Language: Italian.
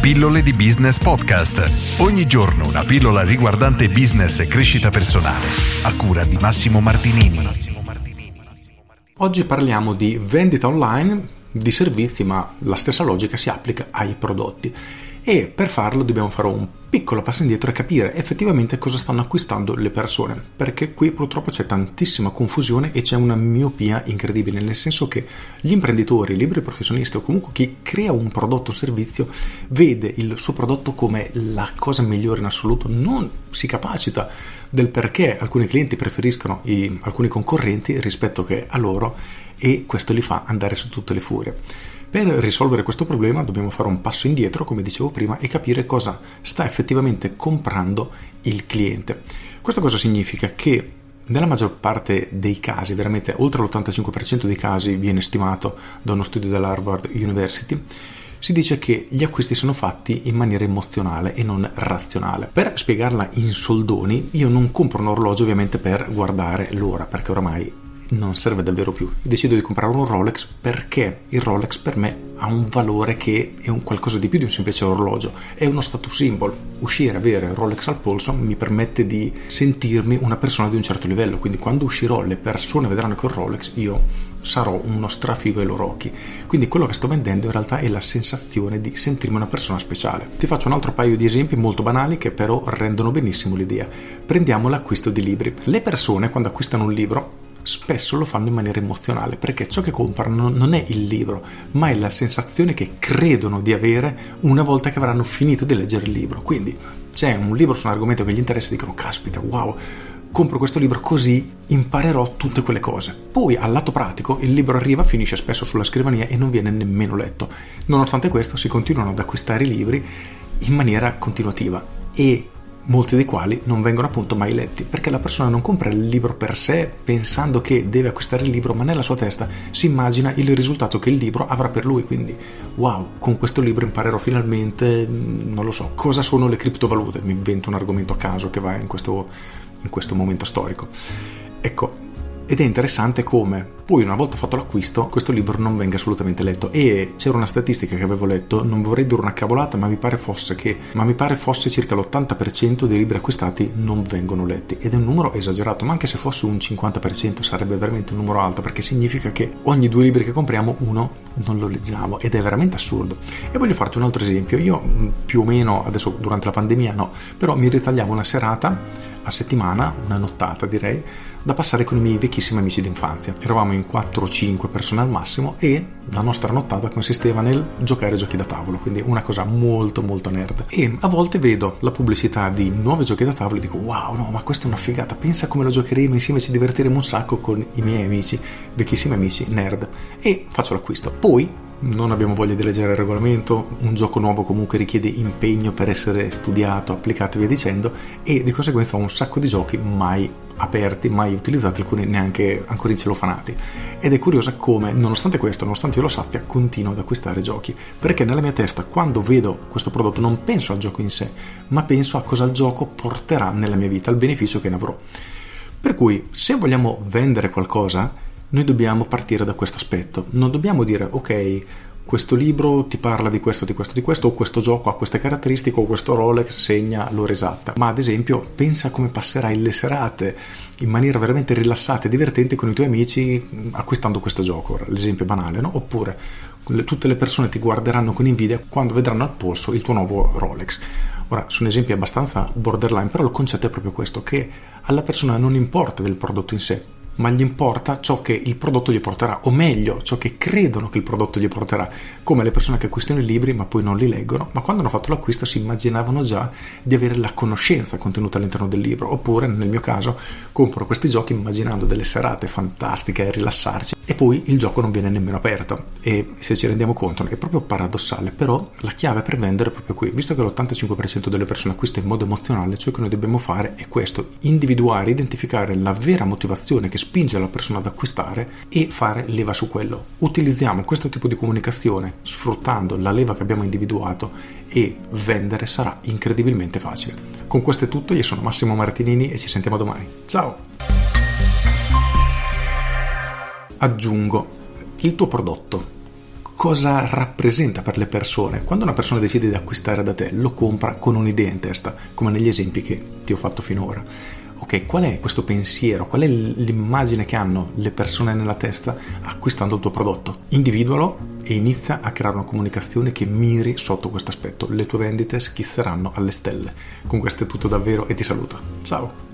Pillole di Business Podcast. Ogni giorno una pillola riguardante business e crescita personale. A cura di Massimo Martinini. Oggi parliamo di vendita online di servizi, ma la stessa logica si applica ai prodotti e per farlo dobbiamo fare un piccolo passo indietro e capire effettivamente cosa stanno acquistando le persone, perché qui purtroppo c'è tantissima confusione e c'è una miopia incredibile, nel senso che gli imprenditori, i liberi professionisti o comunque chi crea un prodotto o servizio vede il suo prodotto come la cosa migliore in assoluto, non si capacita del perché alcuni clienti preferiscono i, alcuni concorrenti rispetto che a loro e questo li fa andare su tutte le furie. Per risolvere questo problema dobbiamo fare un passo indietro, come dicevo prima, e capire cosa sta effettivamente comprando il cliente. Questo cosa significa? Che nella maggior parte dei casi, veramente oltre l'85% dei casi viene stimato da uno studio dell'Harvard University, si dice che gli acquisti sono fatti in maniera emozionale e non razionale. Per spiegarla in soldoni, io non compro un orologio ovviamente per guardare l'ora, perché oramai non serve davvero più. Decido di comprare un Rolex perché il Rolex per me ha un valore che è un qualcosa di più di un semplice orologio, è uno status symbol. Uscire, avere il Rolex al polso mi permette di sentirmi una persona di un certo livello, quindi quando uscirò le persone vedranno che ho il Rolex, io sarò uno strafigo ai loro occhi. Quindi quello che sto vendendo in realtà è la sensazione di sentirmi una persona speciale. Ti faccio un altro paio di esempi molto banali che però rendono benissimo l'idea. Prendiamo l'acquisto di libri. Le persone quando acquistano un libro spesso lo fanno in maniera emozionale perché ciò che comprano non è il libro, ma è la sensazione che credono di avere una volta che avranno finito di leggere il libro. Quindi c'è un libro su un argomento che gli interessa e dicono: Caspita, wow, compro questo libro così imparerò tutte quelle cose. Poi al lato pratico il libro arriva, finisce spesso sulla scrivania e non viene nemmeno letto. Nonostante questo si continuano ad acquistare i libri in maniera continuativa e molti dei quali non vengono appunto mai letti, perché la persona non compra il libro per sé pensando che deve acquistare il libro, ma nella sua testa si immagina il risultato che il libro avrà per lui, quindi wow, con questo libro imparerò finalmente, mm, non lo so, cosa sono le criptovalute, mi invento un argomento a caso che va in questo, in questo momento storico. Ecco, ed è interessante come poi una volta fatto l'acquisto questo libro non venga assolutamente letto. E c'era una statistica che avevo letto, non vorrei dire una cavolata ma mi pare fosse che ma mi pare fosse circa l'80% dei libri acquistati non vengono letti. Ed è un numero esagerato ma anche se fosse un 50% sarebbe veramente un numero alto perché significa che ogni due libri che compriamo uno non lo leggiamo. Ed è veramente assurdo. E voglio farti un altro esempio. Io più o meno adesso durante la pandemia no però mi ritagliavo una serata a settimana, una nottata direi, da passare con i miei vecchissimi amici d'infanzia. Eravamo in 4 o 5 persone al massimo e la nostra nottata consisteva nel giocare giochi da tavolo, quindi una cosa molto molto nerd. E a volte vedo la pubblicità di nuovi giochi da tavolo e dico wow, no, ma questa è una figata, pensa come lo giocheremo insieme, ci divertiremo un sacco con i miei amici, vecchissimi amici nerd. E faccio l'acquisto. Poi non abbiamo voglia di leggere il regolamento, un gioco nuovo comunque richiede impegno per essere studiato, applicato e via dicendo e di conseguenza ho un sacco di giochi mai aperti, mai utilizzati, alcuni neanche ancora in celofanati. Ed è curiosa come, nonostante questo, nonostante io lo sappia, continuo ad acquistare giochi, perché nella mia testa quando vedo questo prodotto non penso al gioco in sé, ma penso a cosa il gioco porterà nella mia vita, al beneficio che ne avrò. Per cui, se vogliamo vendere qualcosa, noi dobbiamo partire da questo aspetto. Non dobbiamo dire, ok, questo libro ti parla di questo, di questo, di questo, o questo gioco ha queste caratteristiche, o questo Rolex segna l'ora esatta. Ma ad esempio, pensa come passerai le serate in maniera veramente rilassata e divertente con i tuoi amici acquistando questo gioco. L'esempio banale, no? Oppure tutte le persone ti guarderanno con invidia quando vedranno al polso il tuo nuovo Rolex. Ora, sono esempi abbastanza borderline, però il concetto è proprio questo, che alla persona non importa del prodotto in sé, ma gli importa ciò che il prodotto gli porterà, o meglio, ciò che credono che il prodotto gli porterà, come le persone che acquistano i libri ma poi non li leggono, ma quando hanno fatto l'acquisto si immaginavano già di avere la conoscenza contenuta all'interno del libro, oppure nel mio caso compro questi giochi immaginando delle serate fantastiche e rilassarci e poi il gioco non viene nemmeno aperto. E se ci rendiamo conto è proprio paradossale, però la chiave per vendere è proprio qui, visto che l'85% delle persone acquista in modo emozionale, ciò che noi dobbiamo fare è questo, individuare, identificare la vera motivazione che spinge la persona ad acquistare e fare leva su quello. Utilizziamo questo tipo di comunicazione sfruttando la leva che abbiamo individuato e vendere sarà incredibilmente facile. Con questo è tutto, io sono Massimo Martinini e ci sentiamo domani. Ciao! aggiungo il tuo prodotto. cosa rappresenta per le persone. Quando una persona decide di acquistare da te, lo compra con un'idea in testa, come negli esempi che ti ho fatto finora. Ok, qual è questo pensiero? Qual è l'immagine che hanno le persone nella testa acquistando il tuo prodotto? Individualo e inizia a creare una comunicazione che miri sotto questo aspetto. Le tue vendite schizzeranno alle stelle. Con questo è tutto davvero e ti saluto. Ciao!